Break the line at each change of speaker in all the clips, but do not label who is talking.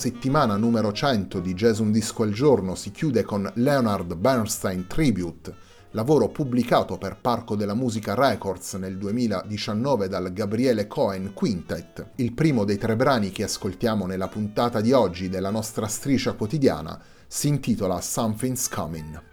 Settimana numero 100 di Jazz Un Disco al Giorno si chiude con Leonard Bernstein Tribute, lavoro pubblicato per Parco della Musica Records nel 2019 dal Gabriele Cohen Quintet. Il primo dei tre brani che ascoltiamo nella puntata di oggi della nostra striscia quotidiana si intitola Something's Coming.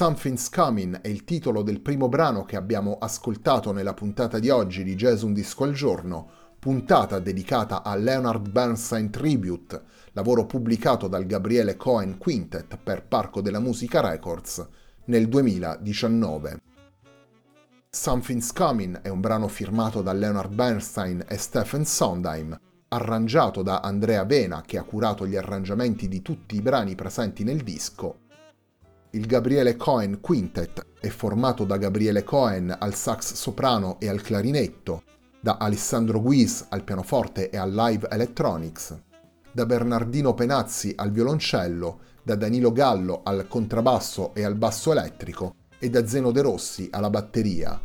Something's Coming è il titolo del primo brano che abbiamo ascoltato nella puntata di oggi di Jazz Un Disco al Giorno, puntata dedicata a Leonard Bernstein Tribute, lavoro pubblicato dal Gabriele Cohen Quintet per Parco della Musica Records nel 2019. Something's Coming è un brano firmato da Leonard Bernstein e Stephen Sondheim, arrangiato da Andrea Vena che ha curato gli arrangiamenti di tutti i brani presenti nel disco il Gabriele Cohen Quintet è formato da Gabriele Cohen al sax soprano e al clarinetto, da Alessandro Guis al pianoforte e al live electronics, da Bernardino Penazzi al violoncello, da Danilo Gallo al contrabbasso e al basso elettrico e da Zeno De Rossi alla batteria.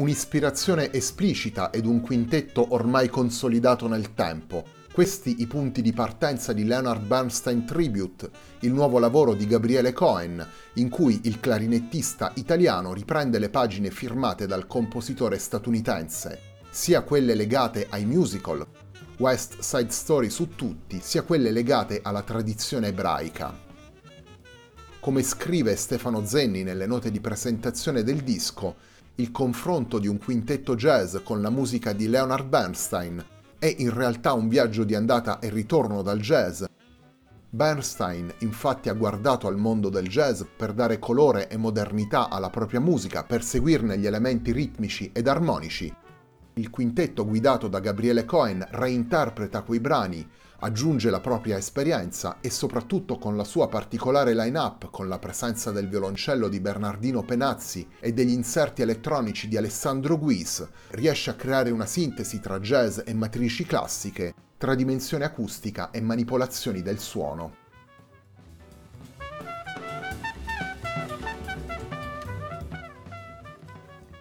Un'ispirazione esplicita ed un quintetto ormai consolidato nel tempo. Questi i punti di partenza di Leonard Bernstein Tribute, il nuovo lavoro di Gabriele Cohen, in cui il clarinettista italiano riprende le pagine firmate dal compositore statunitense, sia quelle legate ai musical, West Side Story su tutti, sia quelle legate alla tradizione ebraica. Come scrive Stefano Zenni nelle note di presentazione del disco, il confronto di un quintetto jazz con la musica di Leonard Bernstein è in realtà un viaggio di andata e ritorno dal jazz. Bernstein infatti ha guardato al mondo del jazz per dare colore e modernità alla propria musica, per seguirne gli elementi ritmici ed armonici. Il quintetto guidato da Gabriele Cohen reinterpreta quei brani, aggiunge la propria esperienza e soprattutto con la sua particolare line-up, con la presenza del violoncello di Bernardino Penazzi e degli inserti elettronici di Alessandro Guis, riesce a creare una sintesi tra jazz e matrici classiche, tra dimensione acustica e manipolazioni del suono.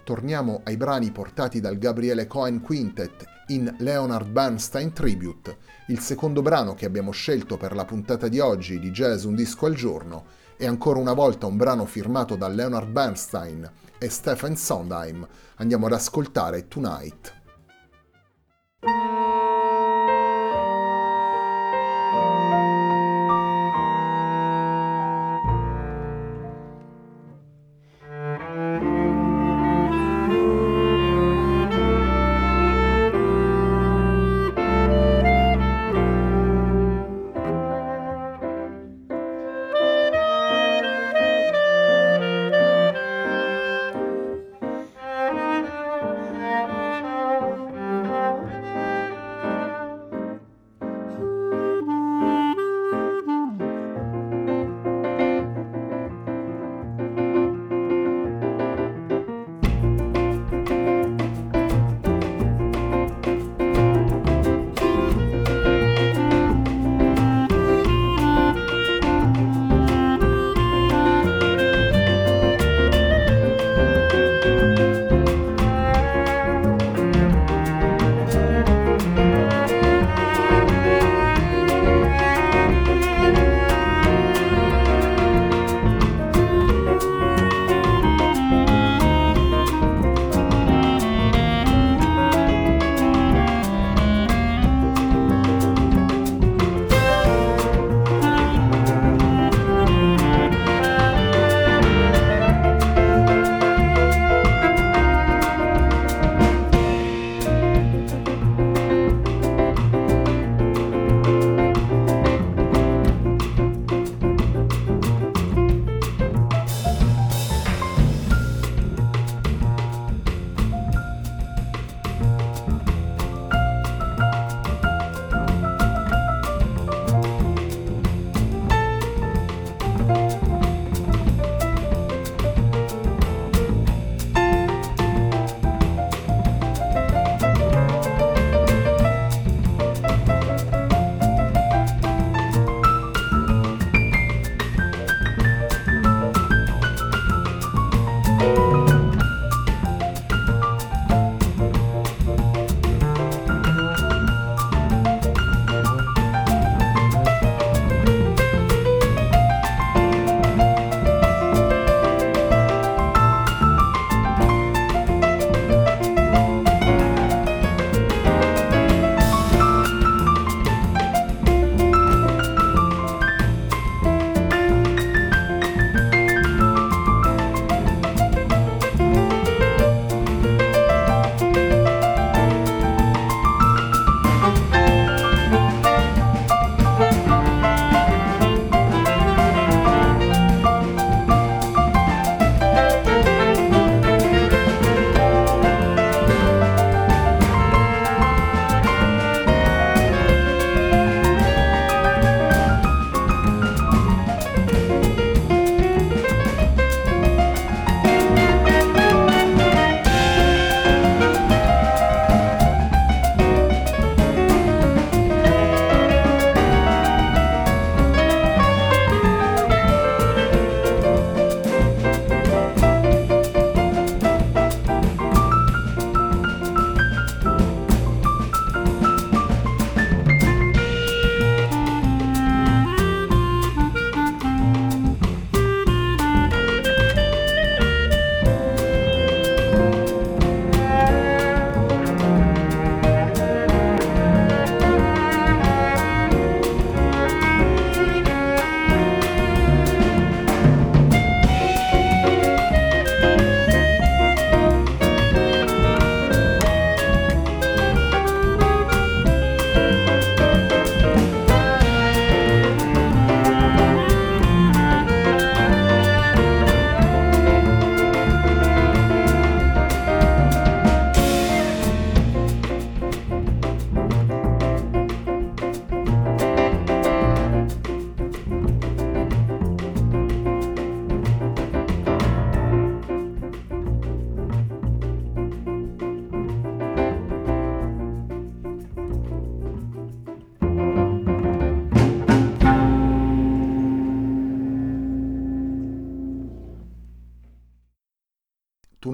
Torniamo ai brani portati dal Gabriele Cohen Quintet in Leonard Bernstein Tribute, il secondo brano che abbiamo scelto per la puntata di oggi di Jazz Un Disco al Giorno è ancora una volta un brano firmato da Leonard Bernstein e Stephen Sondheim. Andiamo ad ascoltare Tonight.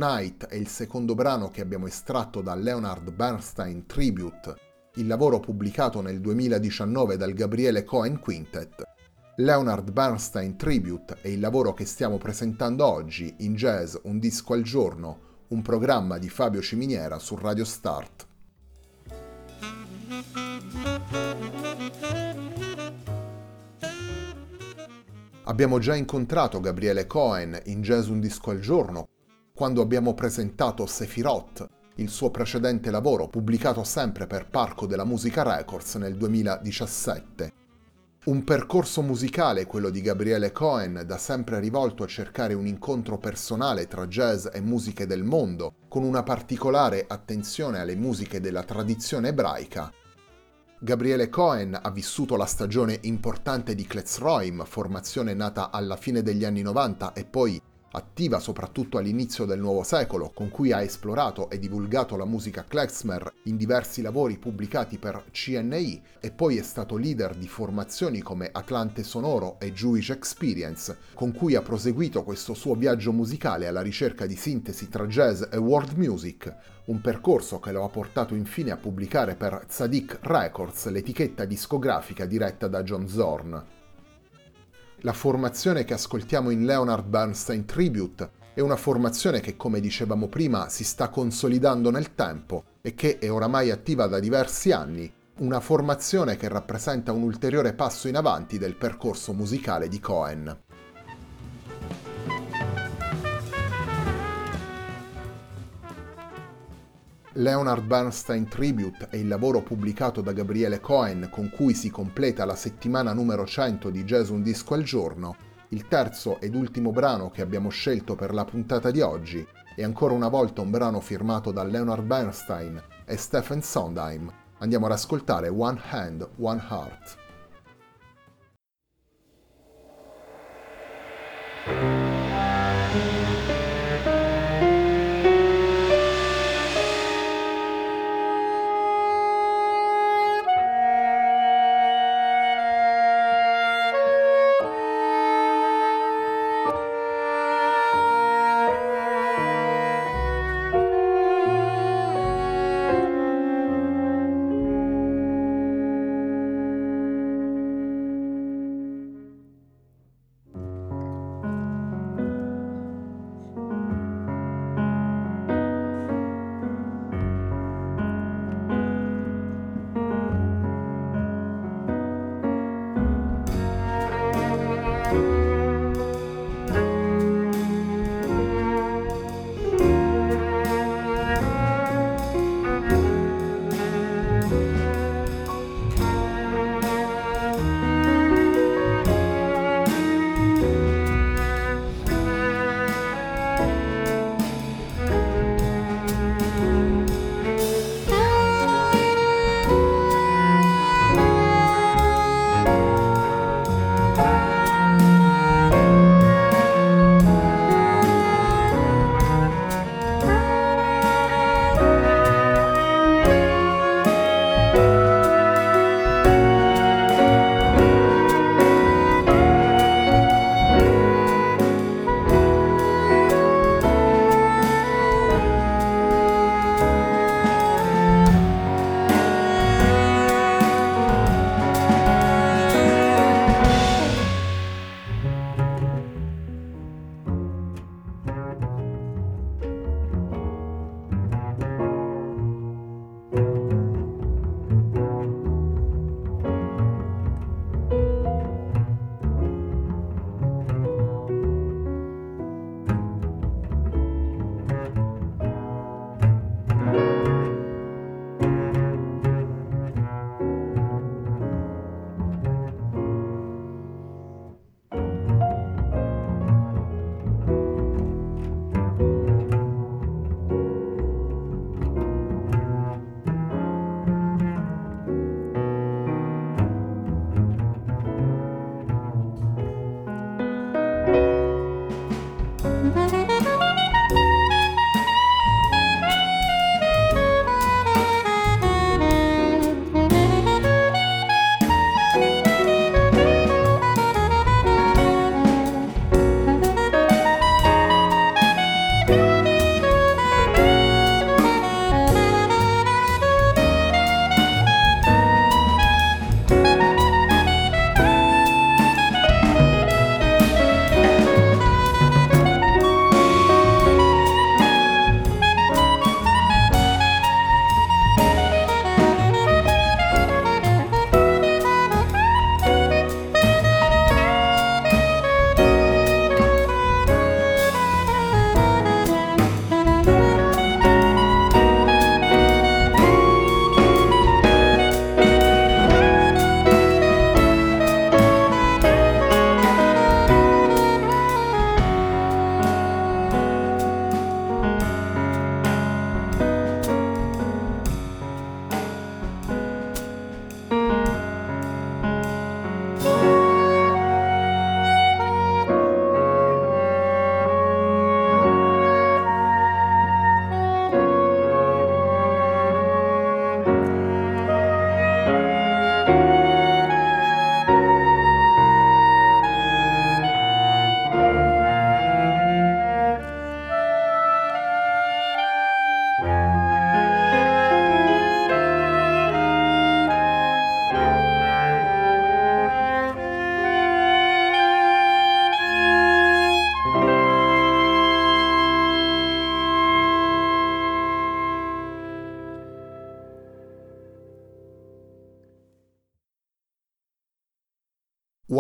Tonight è il secondo brano che abbiamo estratto da Leonard Bernstein Tribute, il lavoro pubblicato nel 2019 dal Gabriele Cohen Quintet. Leonard Bernstein Tribute è il lavoro che stiamo presentando oggi in Jazz Un disco al giorno, un programma di Fabio Ciminiera su Radio Start. Abbiamo già incontrato Gabriele Cohen in Jazz Un disco al giorno quando abbiamo presentato Sephiroth, il suo precedente lavoro pubblicato sempre per Parco della Musica Records nel 2017. Un percorso musicale, quello di Gabriele Cohen, da sempre rivolto a cercare un incontro personale tra jazz e musiche del mondo, con una particolare attenzione alle musiche della tradizione ebraica. Gabriele Cohen ha vissuto la stagione importante di Kletzroim, formazione nata alla fine degli anni 90 e poi attiva soprattutto all'inizio del nuovo secolo, con cui ha esplorato e divulgato la musica klezmer in diversi lavori pubblicati per CNI e poi è stato leader di formazioni come Atlante Sonoro e Jewish Experience, con cui ha proseguito questo suo viaggio musicale alla ricerca di sintesi tra jazz e world music, un percorso che lo ha portato infine a pubblicare per Tzadik Records, l'etichetta discografica diretta da John Zorn. La formazione che ascoltiamo in Leonard Bernstein Tribute è una formazione che, come dicevamo prima, si sta consolidando nel tempo e che è oramai attiva da diversi anni, una formazione che rappresenta un ulteriore passo in avanti del percorso musicale di Cohen. Leonard Bernstein Tribute è il lavoro pubblicato da Gabriele Cohen con cui si completa la settimana numero 100 di Jazz Un Disco al Giorno, il terzo ed ultimo brano che abbiamo scelto per la puntata di oggi è ancora una volta un brano firmato da Leonard Bernstein e Stephen Sondheim. Andiamo ad ascoltare One Hand, One Heart.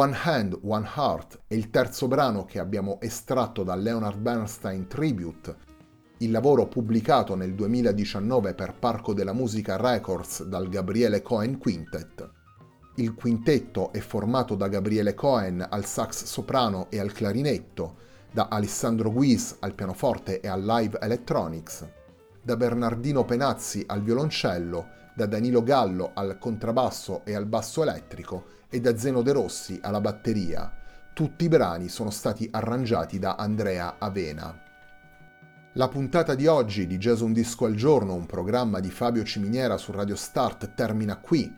One Hand, One Heart è il terzo brano che abbiamo estratto dal Leonard Bernstein Tribute, il lavoro pubblicato nel 2019 per Parco della Musica Records dal Gabriele Cohen Quintet. Il quintetto è formato da Gabriele Cohen al sax soprano e al clarinetto, da Alessandro Guis al pianoforte e al live electronics, da Bernardino Penazzi al violoncello, da Danilo Gallo al contrabbasso e al basso elettrico e da Zeno De Rossi alla batteria. Tutti i brani sono stati arrangiati da Andrea Avena. La puntata di oggi di Jazz Un Disco al Giorno, un programma di Fabio Ciminiera su Radio Start, termina qui.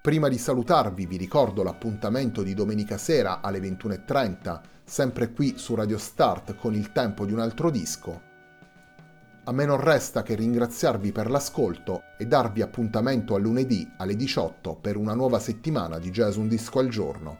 Prima di salutarvi vi ricordo l'appuntamento di domenica sera alle 21.30, sempre qui su Radio Start con il tempo di un altro disco. A me non resta che ringraziarvi per l'ascolto e darvi appuntamento a lunedì alle 18 per una nuova settimana di Jazz Un Disco al Giorno.